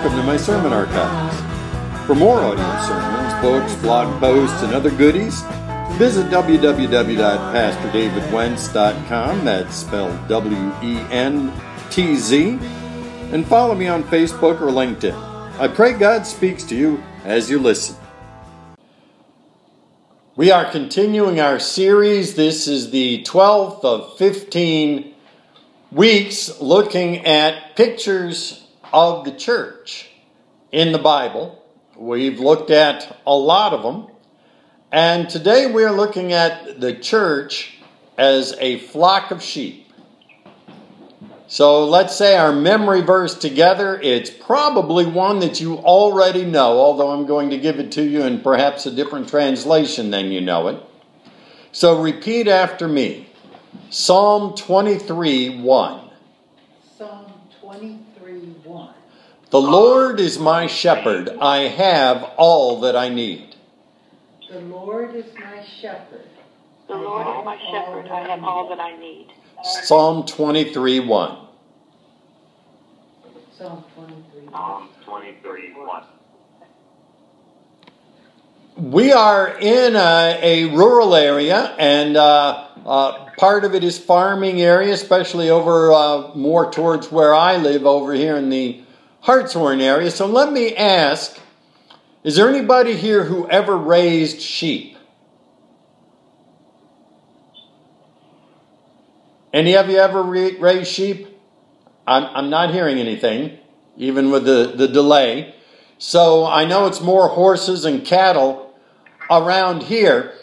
Welcome to my sermon archives. For more audio sermons, books, blog posts, and other goodies, visit www.pastordavidwentz.com. That's spelled W E N T Z. And follow me on Facebook or LinkedIn. I pray God speaks to you as you listen. We are continuing our series. This is the 12th of 15 weeks looking at pictures of the church in the Bible. We've looked at a lot of them. And today we're looking at the church as a flock of sheep. So let's say our memory verse together. It's probably one that you already know, although I'm going to give it to you in perhaps a different translation than you know it. So repeat after me Psalm 23 1. Psalm 23 1. The Lord is my shepherd, I have all that I need. The Lord is my shepherd. The Lord is my shepherd. I have all that I need. Psalm 23 1. Psalm 23 1. Psalm 23 1. We are in a, a rural area, and uh, uh, part of it is farming area, especially over uh, more towards where I live over here in the Hartshorn area. So let me ask is there anybody here who ever raised sheep? Any of you ever re- raised sheep? I'm, I'm not hearing anything, even with the, the delay. So I know it's more horses and cattle around here.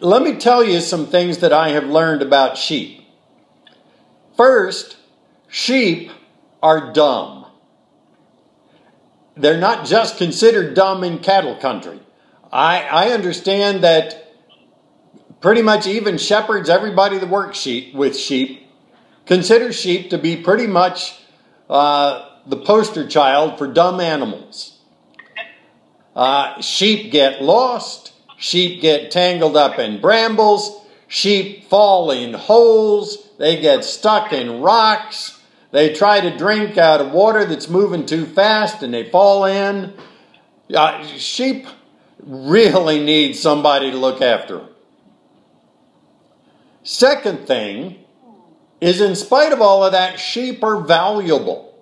Let me tell you some things that I have learned about sheep. First, sheep are dumb. They're not just considered dumb in cattle country. I, I understand that pretty much even shepherds, everybody that works sheep with sheep, consider sheep to be pretty much uh, the poster child for dumb animals. Uh, sheep get lost, sheep get tangled up in brambles, sheep fall in holes, they get stuck in rocks, they try to drink out of water that's moving too fast and they fall in. Uh, sheep really need somebody to look after them. Second thing is, in spite of all of that, sheep are valuable.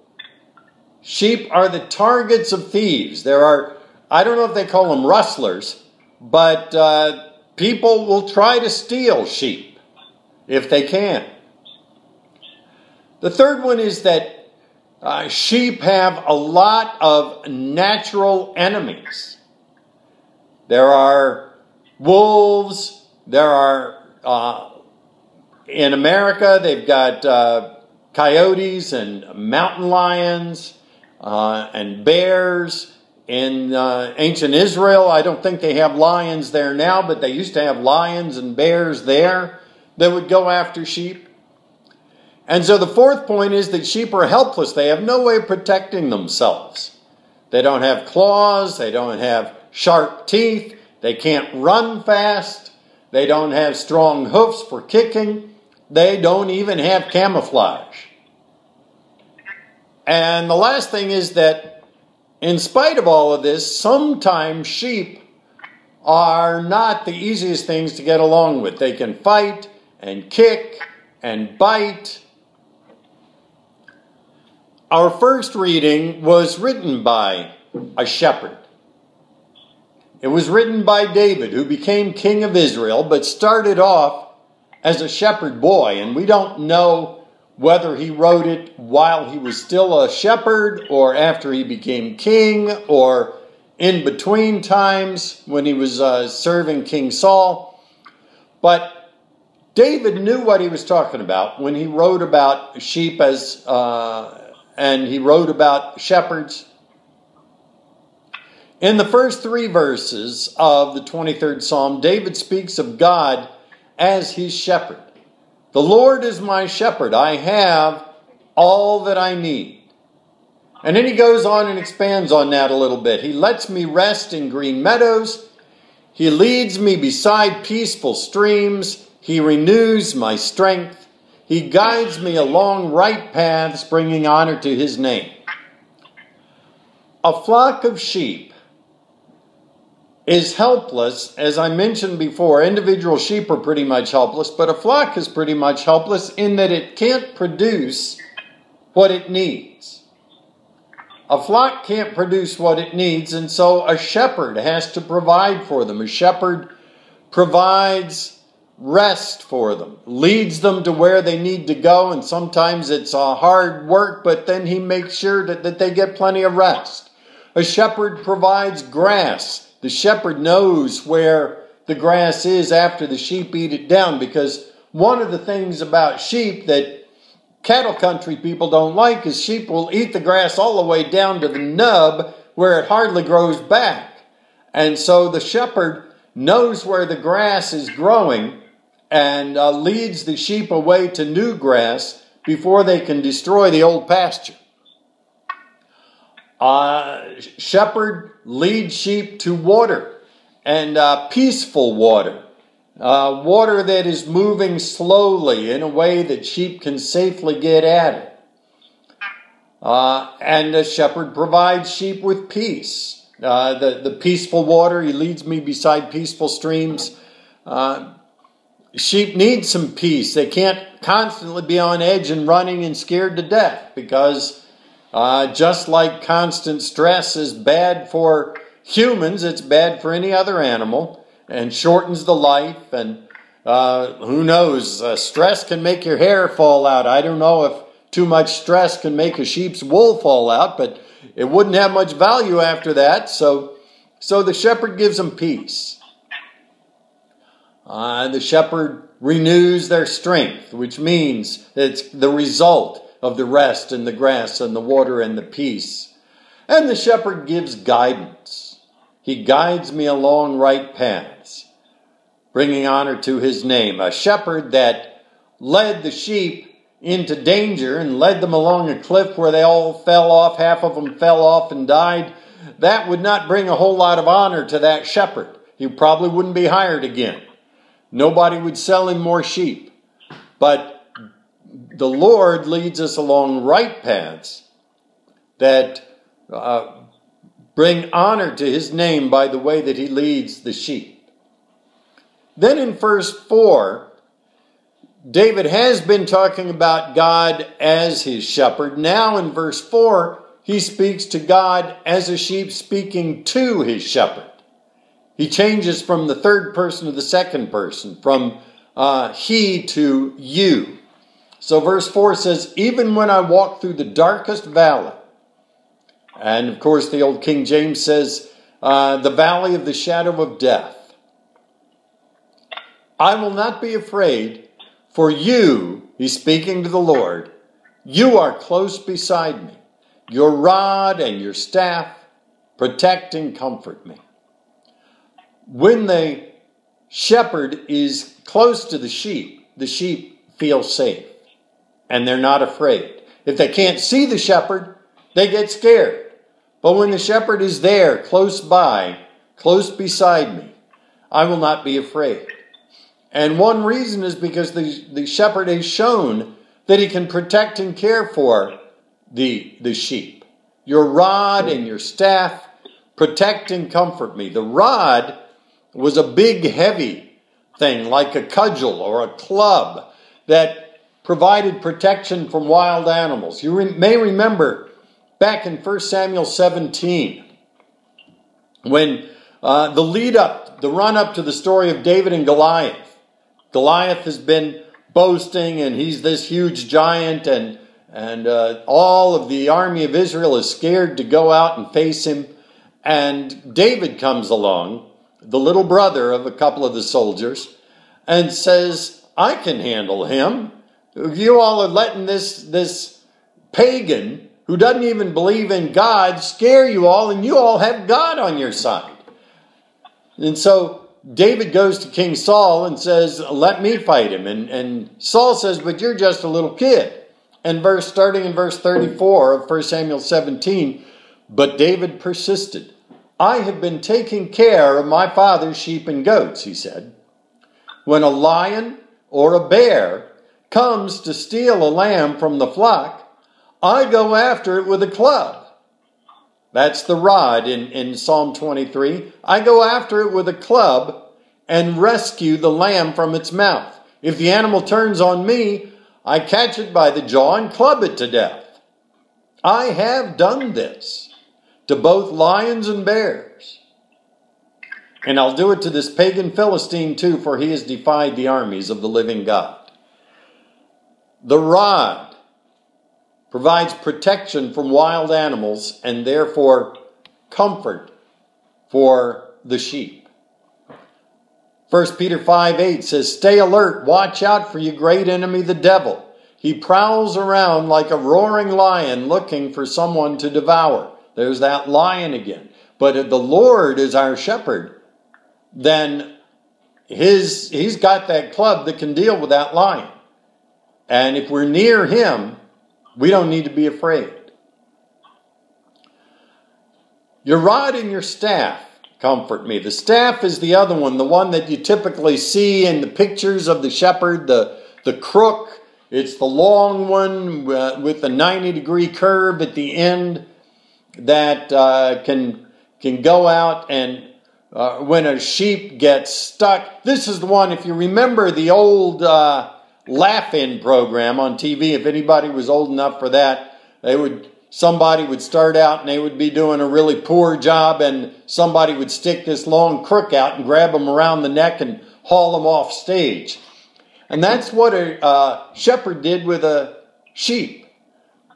Sheep are the targets of thieves. There are, I don't know if they call them rustlers, but uh, people will try to steal sheep if they can. The third one is that uh, sheep have a lot of natural enemies. There are wolves, there are uh, in America, they've got uh, coyotes and mountain lions uh, and bears. In uh, ancient Israel, I don't think they have lions there now, but they used to have lions and bears there that would go after sheep. And so the fourth point is that sheep are helpless. They have no way of protecting themselves. They don't have claws, they don't have sharp teeth, they can't run fast, they don't have strong hoofs for kicking. They don't even have camouflage. And the last thing is that, in spite of all of this, sometimes sheep are not the easiest things to get along with. They can fight and kick and bite. Our first reading was written by a shepherd. It was written by David, who became king of Israel, but started off as a shepherd boy, and we don't know whether he wrote it while he was still a shepherd or after he became king or in between times when he was uh, serving King Saul. But David knew what he was talking about when he wrote about sheep as uh, and he wrote about shepherds. In the first three verses of the 23rd Psalm, David speaks of God as his shepherd. The Lord is my shepherd. I have all that I need. And then he goes on and expands on that a little bit. He lets me rest in green meadows. He leads me beside peaceful streams. He renews my strength. He guides me along right paths, bringing honor to his name. A flock of sheep is helpless. As I mentioned before, individual sheep are pretty much helpless, but a flock is pretty much helpless in that it can't produce what it needs. A flock can't produce what it needs, and so a shepherd has to provide for them. A shepherd provides rest for them, leads them to where they need to go, and sometimes it's a hard work, but then he makes sure that, that they get plenty of rest. A shepherd provides grass. The shepherd knows where the grass is after the sheep eat it down because one of the things about sheep that cattle country people don't like is sheep will eat the grass all the way down to the nub where it hardly grows back. And so the shepherd knows where the grass is growing and uh, leads the sheep away to new grass before they can destroy the old pasture. Uh, shepherd leads sheep to water and uh, peaceful water. Uh, water that is moving slowly in a way that sheep can safely get at it. Uh, and the shepherd provides sheep with peace. Uh, the, the peaceful water, he leads me beside peaceful streams. Uh, sheep need some peace. They can't constantly be on edge and running and scared to death because uh, just like constant stress is bad for humans, it's bad for any other animal and shortens the life. And uh, who knows, uh, stress can make your hair fall out. I don't know if too much stress can make a sheep's wool fall out, but it wouldn't have much value after that. So, so the shepherd gives them peace. Uh, the shepherd renews their strength, which means it's the result of the rest and the grass and the water and the peace. And the shepherd gives guidance. He guides me along right paths, bringing honor to his name. A shepherd that led the sheep into danger and led them along a cliff where they all fell off, half of them fell off and died, that would not bring a whole lot of honor to that shepherd. He probably wouldn't be hired again. Nobody would sell him more sheep. But the Lord leads us along right paths that uh, bring honor to his name by the way that he leads the sheep. Then in verse 4, David has been talking about God as his shepherd. Now in verse 4, he speaks to God as a sheep speaking to his shepherd. He changes from the third person to the second person, from uh, he to you. So verse 4 says, Even when I walk through the darkest valley, and of course the old King James says, uh, the valley of the shadow of death, I will not be afraid, for you, he's speaking to the Lord, you are close beside me. Your rod and your staff protect and comfort me when the shepherd is close to the sheep, the sheep feel safe and they're not afraid. If they can't see the shepherd, they get scared. But when the shepherd is there, close by, close beside me, I will not be afraid. And one reason is because the, the shepherd has shown that he can protect and care for the, the sheep. Your rod and your staff protect and comfort me. The rod was a big, heavy thing like a cudgel or a club that provided protection from wild animals. You re- may remember back in 1 Samuel 17 when uh, the lead up, the run up to the story of David and Goliath. Goliath has been boasting and he's this huge giant and and uh, all of the army of Israel is scared to go out and face him. And David comes along the little brother of a couple of the soldiers, and says, I can handle him. You all are letting this, this pagan who doesn't even believe in God scare you all, and you all have God on your side. And so David goes to King Saul and says, Let me fight him. And, and Saul says, But you're just a little kid. And verse starting in verse 34 of 1 Samuel 17, but David persisted. I have been taking care of my father's sheep and goats, he said. When a lion or a bear comes to steal a lamb from the flock, I go after it with a club. That's the rod in, in Psalm 23. I go after it with a club and rescue the lamb from its mouth. If the animal turns on me, I catch it by the jaw and club it to death. I have done this to both lions and bears. And I'll do it to this pagan Philistine too, for he has defied the armies of the living God. The rod provides protection from wild animals and therefore comfort for the sheep. 1 Peter 5 8 says, Stay alert, watch out for your great enemy, the devil. He prowls around like a roaring lion looking for someone to devour. There's that lion again. But if the Lord is our shepherd, then his, he's got that club that can deal with that lion. And if we're near him, we don't need to be afraid. Your rod and your staff comfort me. The staff is the other one, the one that you typically see in the pictures of the shepherd, the, the crook. It's the long one uh, with the 90 degree curve at the end that uh, can, can go out and uh, when a sheep gets stuck. This is the one, if you remember the old uh, Laugh-In program on TV, if anybody was old enough for that, they would somebody would start out and they would be doing a really poor job, and somebody would stick this long crook out and grab them around the neck and haul them off stage. And that's what a uh, shepherd did with a sheep.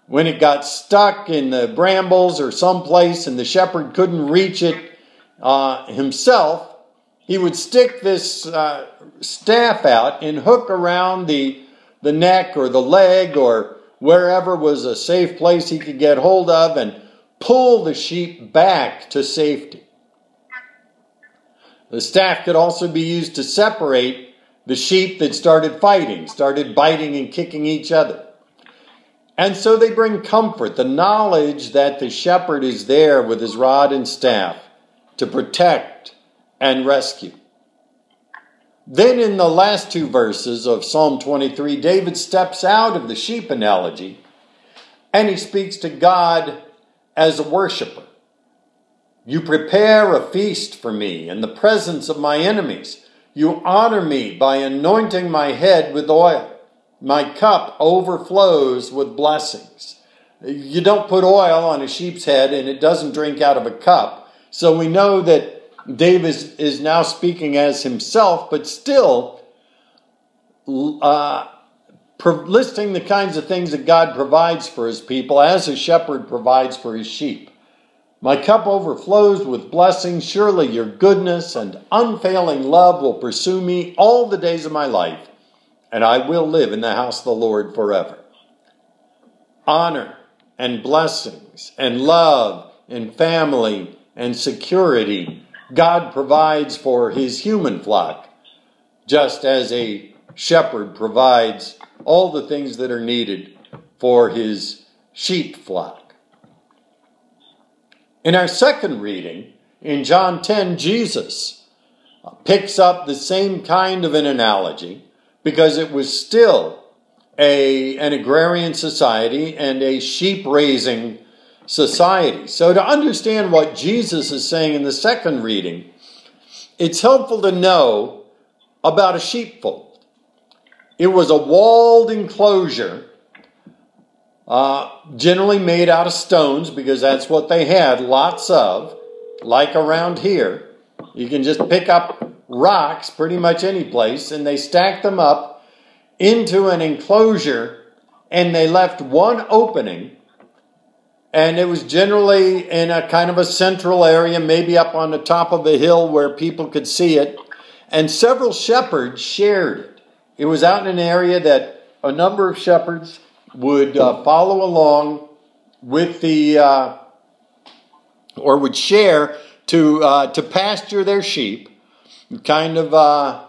When it got stuck in the brambles or someplace and the shepherd couldn't reach it uh, himself, he would stick this uh, staff out and hook around the, the neck or the leg or wherever was a safe place he could get hold of and pull the sheep back to safety. The staff could also be used to separate the sheep that started fighting, started biting and kicking each other. And so they bring comfort, the knowledge that the shepherd is there with his rod and staff to protect and rescue. Then, in the last two verses of Psalm 23, David steps out of the sheep analogy and he speaks to God as a worshiper. You prepare a feast for me in the presence of my enemies. You honor me by anointing my head with oil. My cup overflows with blessings. You don't put oil on a sheep's head and it doesn't drink out of a cup. So we know that David is, now speaking as himself, but still uh, listing the kinds of things that God provides for his people as a shepherd provides for his sheep. My cup overflows with blessings. Surely your goodness and unfailing love will pursue me all the days of my life, and I will live in the house of the Lord forever. Honor and blessings and love and family and security God provides for his human flock, just as a shepherd provides all the things that are needed for his sheep flock. In our second reading, in John 10, Jesus picks up the same kind of an analogy because it was still a, an agrarian society and a sheep raising society. So, to understand what Jesus is saying in the second reading, it's helpful to know about a sheepfold. It was a walled enclosure, uh, generally made out of stones because that's what they had lots of, like around here. You can just pick up rocks pretty much any place and they stacked them up into an enclosure and they left one opening and it was generally in a kind of a central area, maybe up on the top of a hill where people could see it. And several shepherds shared it. It was out in an area that a number of shepherds would uh, follow along with the, uh, or would share to uh, to pasture their sheep, kind of uh,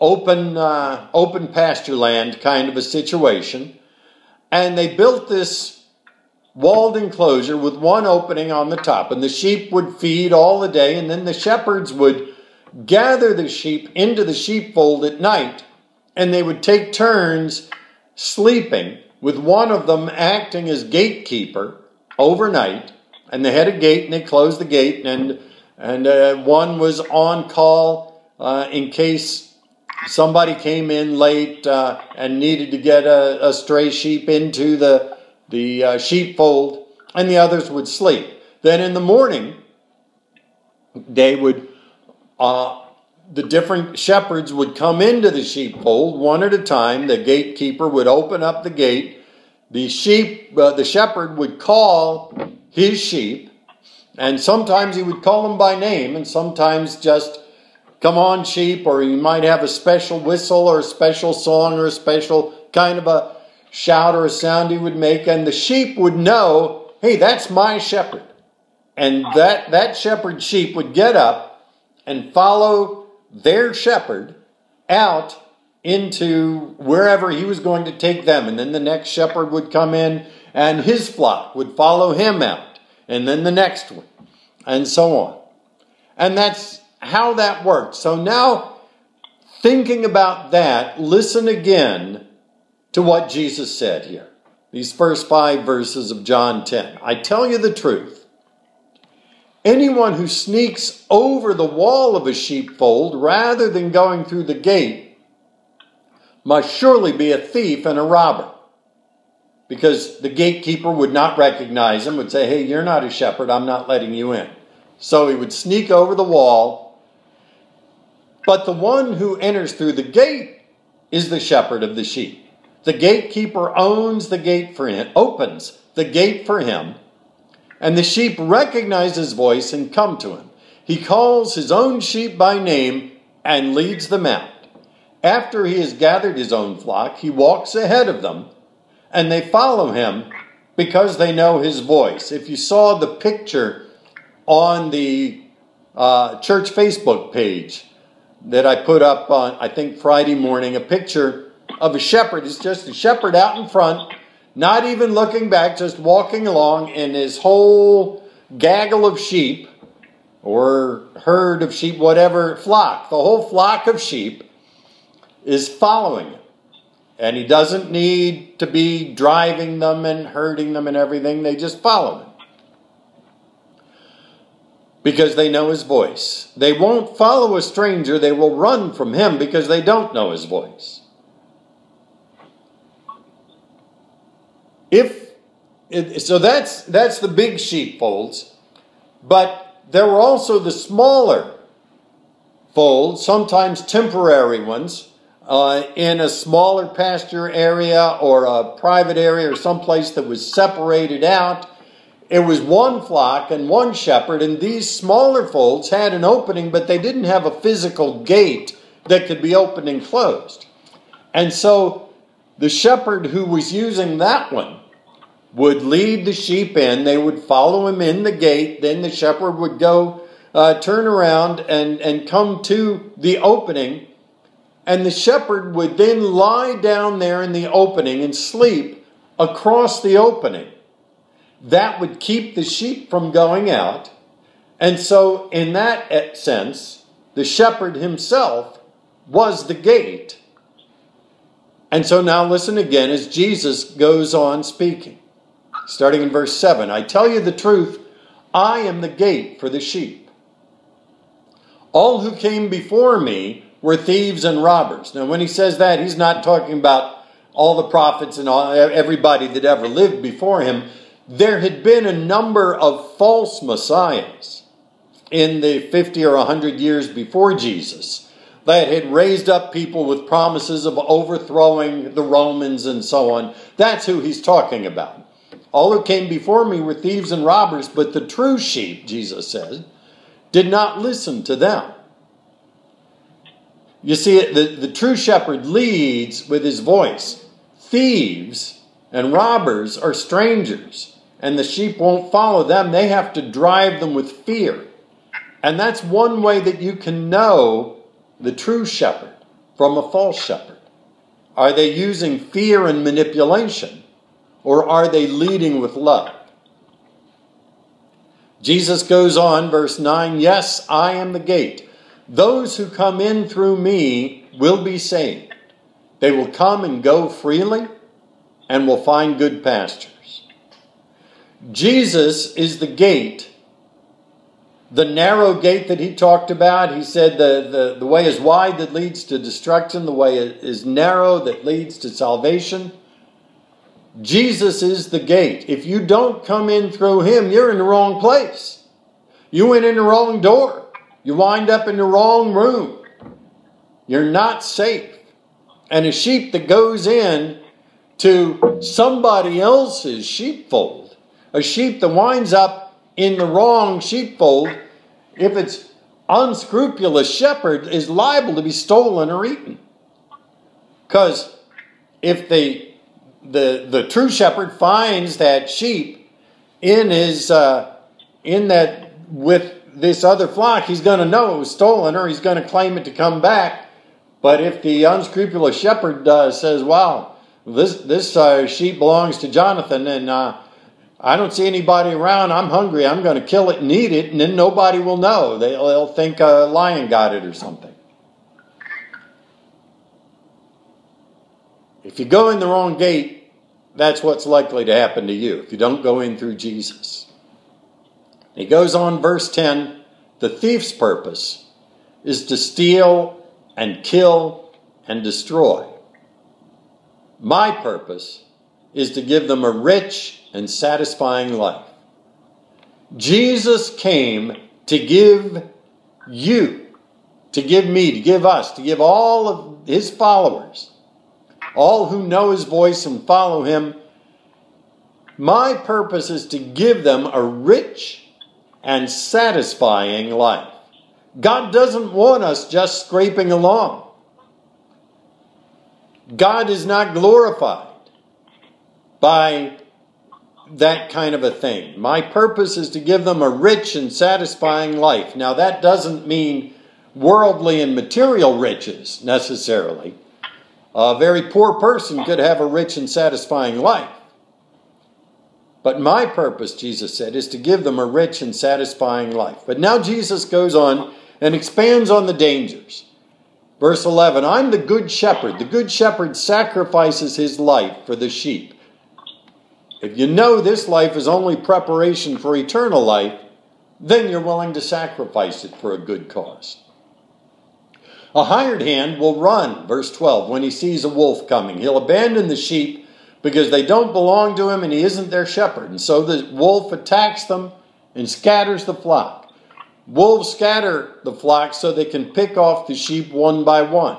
open uh, open pasture land kind of a situation. And they built this walled enclosure with one opening on the top, and the sheep would feed all the day, and then the shepherds would gather the sheep into the sheepfold at night and they would take turns sleeping, with one of them acting as gatekeeper overnight. And they had a gate, and they closed the gate, and and uh, one was on call uh, in case somebody came in late uh, and needed to get a, a, stray sheep into the the uh, sheepfold, and the others would sleep. Then in the morning, they would uh, the different shepherds would come into the sheepfold one at a time. The gatekeeper would open up the gate. The sheep, uh, the shepherd would call his sheep, and sometimes he would call them by name, and sometimes just come on sheep, or he might have a special whistle or a special song or a special kind of a shout or a sound he would make, and the sheep would know, hey, that's my shepherd. And that, that shepherd sheep would get up and follow their shepherd out into wherever he was going to take them. And then the next shepherd would come in and his flock would follow him out. And then the next one. And so on. And that's how that worked. So now, thinking about that, listen again to what Jesus said here. These first five verses of John 10. I tell you the truth. Anyone who sneaks over the wall of a sheepfold rather than going through the gate must surely be a thief and a robber. Because the gatekeeper would not recognize him, would say, Hey, you're not a shepherd, I'm not letting you in. So he would sneak over the wall. But the one who enters through the gate is the shepherd of the sheep. The gatekeeper owns the gate for him, opens the gate for him and the sheep recognize his voice and come to him. He calls his own sheep by name and leads them out. After he has gathered his own flock, he walks ahead of them, and they follow him because they know his voice. If you saw the picture on the uh, church Facebook page that I put up on, I think, Friday morning, a picture of a shepherd. It's just a shepherd out in front not even looking back, just walking along, and his whole gaggle of sheep, or herd of sheep, whatever, flock, the whole flock of sheep is following him. And he doesn't need to be driving them and herding them and everything, they just follow him. Because they know his voice. They won't follow a stranger, they will run from him because they don't know his voice. If so, that's that's the big sheepfolds, but there were also the smaller folds, sometimes temporary ones, uh, in a smaller pasture area or a private area or someplace that was separated out. It was one flock and one shepherd, and these smaller folds had an opening, but they didn't have a physical gate that could be opened and closed. And so the shepherd who was using that one would lead the sheep in. They would follow him in the gate. Then the shepherd would go uh, turn around and, and come to the opening. And the shepherd would then lie down there in the opening and sleep across the opening. That would keep the sheep from going out. And so, in that sense, the shepherd himself was the gate. And so now listen again as Jesus goes on speaking starting in verse 7. I tell you the truth, I am the gate for the sheep. All who came before me were thieves and robbers. Now, when he says that, he's not talking about all the prophets and all, everybody that ever lived before him. There had been a number of false messiahs in the 50 or 100 years before Jesus that had raised up people with promises of overthrowing the Romans and so on. That's who he's talking about. All who came before me were thieves and robbers, but the true sheep, Jesus said, did not listen to them. You see, the, the true shepherd leads with his voice. Thieves and robbers are strangers, and the sheep won't follow them. They have to drive them with fear. And that's one way that you can know the true shepherd from a false shepherd. Are they using fear and manipulation? or are they leading with love? Jesus goes on, verse 9 Yes, I am the gate. Those who come in through me will be saved. They will come and go freely and will find good pastures. Jesus is the gate, the narrow gate that he talked about. He said the, the, the way is wide that leads to destruction, the way is narrow that leads to salvation. Jesus is the gate. If you don't come in through him, you're in the wrong place. You went in the wrong door. You wind up in the wrong room. You're not safe. And a sheep that goes in to somebody else's sheepfold, a sheep that winds up in the wrong sheepfold, if it's unscrupulous shepherd, is liable to be stolen or eaten. Because if the the the true shepherd finds that sheep in his uh, in that with this other flock, he's going to know it was stolen, or he's going to claim it to come back. But if the unscrupulous shepherd uh, says, "Wow, this this uh, sheep belongs to Jonathan," and uh, I don't see anybody around, I'm hungry, I'm going to kill it and eat it, and then nobody will know. They'll, they'll think a lion got it or something. If you go in the wrong gate, that's what's likely to happen to you if you don't go in through Jesus. He goes on, verse 10 the thief's purpose is to steal and kill and destroy. My purpose is to give them a rich and satisfying life. Jesus came to give you, to give me, to give us, to give all of his followers all who know his voice and follow him. My purpose is to give them a rich and satisfying life. God doesn't want us just scraping along. God is not glorified by that kind of a thing. My purpose is to give them a rich and satisfying life. Now, that doesn't mean worldly and material riches necessarily. A very poor person could have a rich and satisfying life. But my purpose, Jesus said, is to give them a rich and satisfying life. But now Jesus goes on and expands on the dangers. Verse 11 I'm the good shepherd. The good shepherd sacrifices his life for the sheep. If you know this life is only preparation for eternal life, then you're willing to sacrifice it for a good cause. A hired hand will run, verse 12, when he sees a wolf coming. He'll abandon the sheep because they don't belong to him and he isn't their shepherd. And so the wolf attacks them and scatters the flock. Wolves scatter the flock so they can pick off the sheep one by one.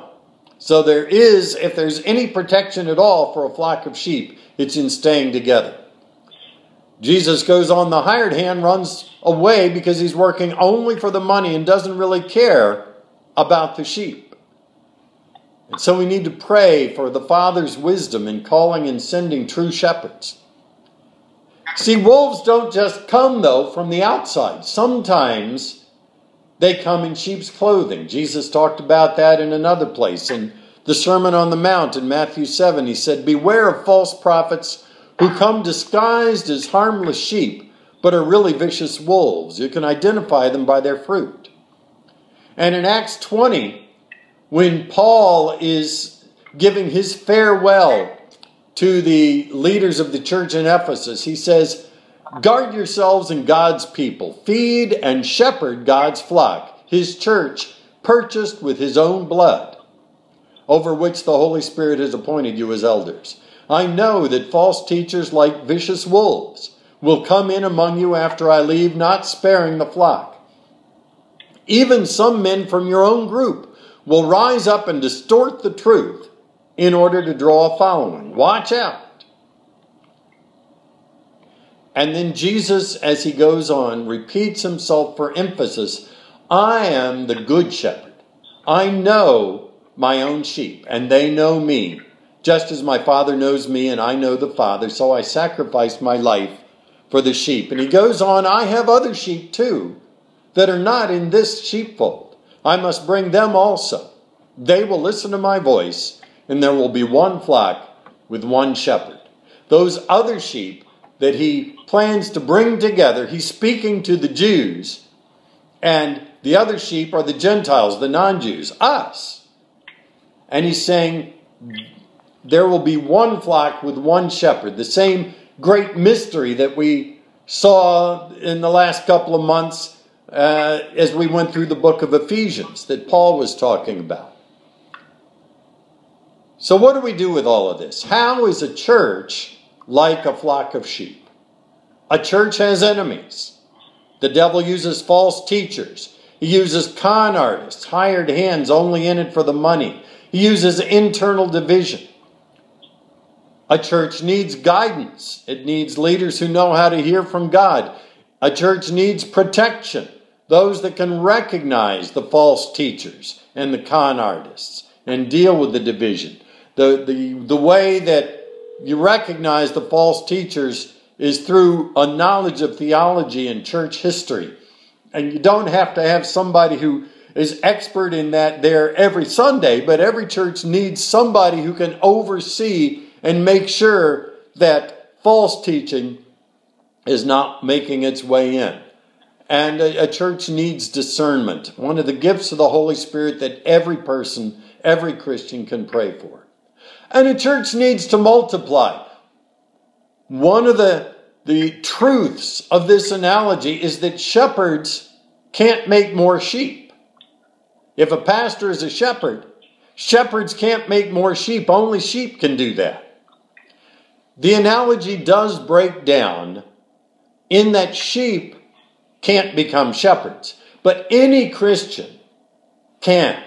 So there is, if there's any protection at all for a flock of sheep, it's in staying together. Jesus goes on, the hired hand runs away because he's working only for the money and doesn't really care about the sheep. And so we need to pray for the Father's wisdom in calling and sending true shepherds. See, wolves don't just come, though, from the outside. Sometimes they come in sheep's clothing. Jesus talked about that in another place. In the Sermon on the Mount in Matthew 7, he said, Beware of false prophets who come disguised as harmless sheep, but are really vicious wolves. You can identify them by their fruit. And in Acts 20, when Paul is giving his farewell to the leaders of the church in Ephesus, he says, Guard yourselves and God's people, feed and shepherd God's flock, his church, purchased with his own blood, over which the Holy Spirit has appointed you as elders. I know that false teachers like vicious wolves will come in among you after I leave, not sparing the flock. Even some men from your own group will rise up and distort the truth in order to draw a following. Watch out. And then Jesus, as he goes on, repeats himself for emphasis I am the good shepherd. I know my own sheep, and they know me, just as my Father knows me, and I know the Father, so I sacrifice my life for the sheep. And he goes on, I have other sheep too that are not in this sheepfold. I must bring them also. They will listen to my voice, and there will be one flock with one shepherd. Those other sheep that he plans to bring together, he's speaking to the Jews, and the other sheep are the Gentiles, the non Jews, us. And he's saying, there will be one flock with one shepherd. The same great mystery that we saw in the last couple of months uh, as we went through the book of Ephesians that Paul was talking about. So, what do we do with all of this? How is a church like a flock of sheep? A church has enemies. The devil uses false teachers. He uses con artists, hired hands only in it for the money. He uses internal division. A church needs guidance. It needs leaders who know how to hear from God. A church needs protection. Those that can recognize the false teachers and the con artists and deal with the division. The, the, the way that you recognize the false teachers is through a knowledge of theology and church history. And you don't have to have somebody who is expert in that there every Sunday, but every church needs somebody who can oversee and make sure that false teaching is not making its way in. And a, a, church needs discernment, one of the gifts of the Holy Spirit that every person, every Christian can pray for. And a church needs to multiply. One of the, the truths of this analogy is that shepherds can't make more sheep. If a pastor is a shepherd, shepherds can't make more sheep, only sheep can do that. The analogy does break down in that sheep can't become shepherds, but any Christian can.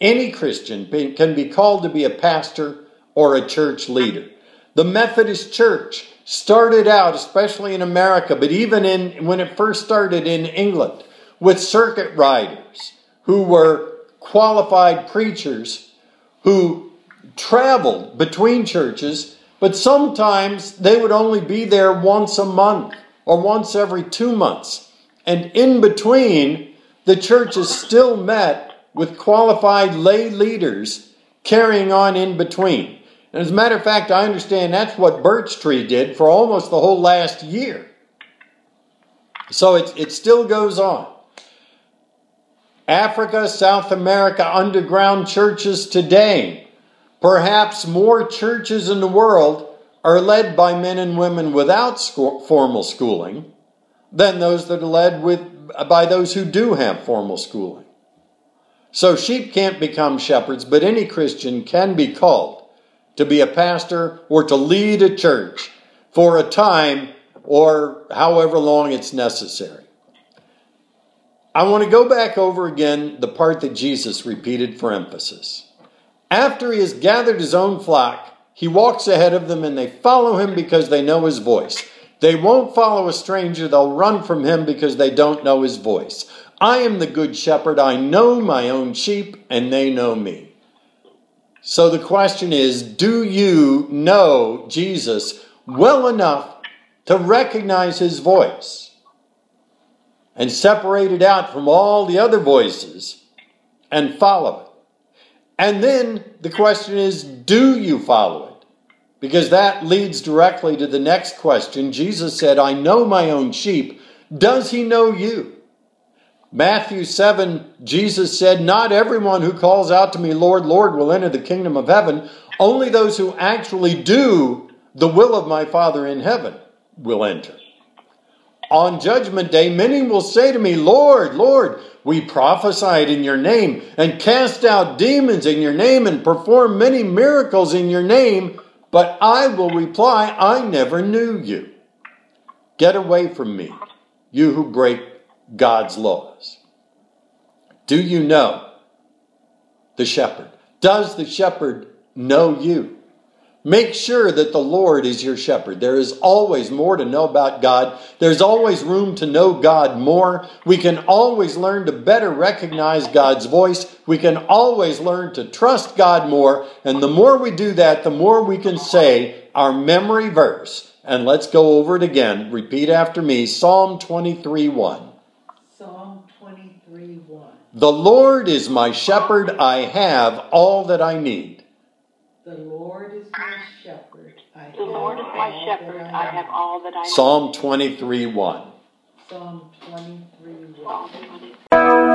Any Christian can be called to be a pastor or a church leader. The Methodist Church started out, especially in America, but even in when it first started in England, with circuit riders who were qualified preachers who traveled between churches, but sometimes they would only be there once a month or once every two months. And in between, the churches still met with qualified lay leaders carrying on in between. And as a matter of fact, I understand that's what Birch Tree did for almost the whole last year. So it, it still goes on. Africa, South America, underground churches today. Perhaps more churches in the world are led by men and women without school, formal schooling than those that are led with, by those who do have formal schooling. So sheep can't become shepherds, but any Christian can be called to be a pastor or to lead a church for a time or however long it's necessary. I want to go back over again the part that Jesus repeated for emphasis. After he has gathered his own flock, he walks ahead of them and they follow him because they know his voice. They won't follow a stranger, they'll run from him because they don't know his voice. I am the good shepherd. I know my own sheep and they know me. So the question is do you know Jesus well enough to recognize his voice and separate it out from all the other voices and follow it? And then the question is do you follow it? Because that leads directly to the next question. Jesus said, I know my own sheep. Does he know you? Matthew 7, Jesus said, Not everyone who calls out to me, Lord, Lord, will enter the kingdom of heaven. Only those who actually do the will of my Father in heaven will enter. On judgment day, many will say to me, Lord, Lord, we prophesied in your name and cast out demons in your name and performed many miracles in your name. But I will reply, I never knew you. Get away from me, you who break God's laws. Do you know the shepherd? Does the shepherd know you? Make sure that the Lord is your shepherd. There is always more to know about God. There's always room to know God more. We can always learn to better recognize God's voice. We can always learn to trust God more. And the more we do that, the more we can say our memory verse. And let's go over it again. Repeat after me Psalm 23 1. Psalm 23 1. The Lord is my shepherd, I have all that I need. The Lord is my shepherd. I the Lord is my shepherd. I, I have all that I need. Psalm 23 1. Psalm 23 1.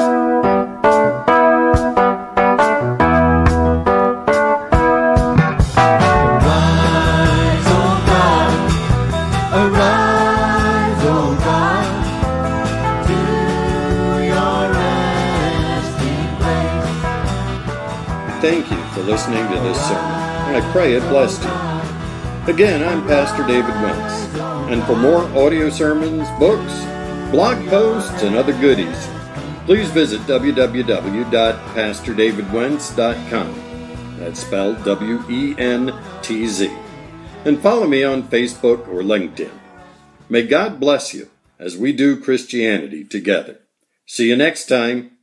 Thank you for listening to this sermon. I pray it blessed you. Again, I'm Pastor David Wentz, and for more audio sermons, books, blog posts, and other goodies, please visit www.pastordavidwentz.com. That's spelled W E N T Z. And follow me on Facebook or LinkedIn. May God bless you as we do Christianity together. See you next time.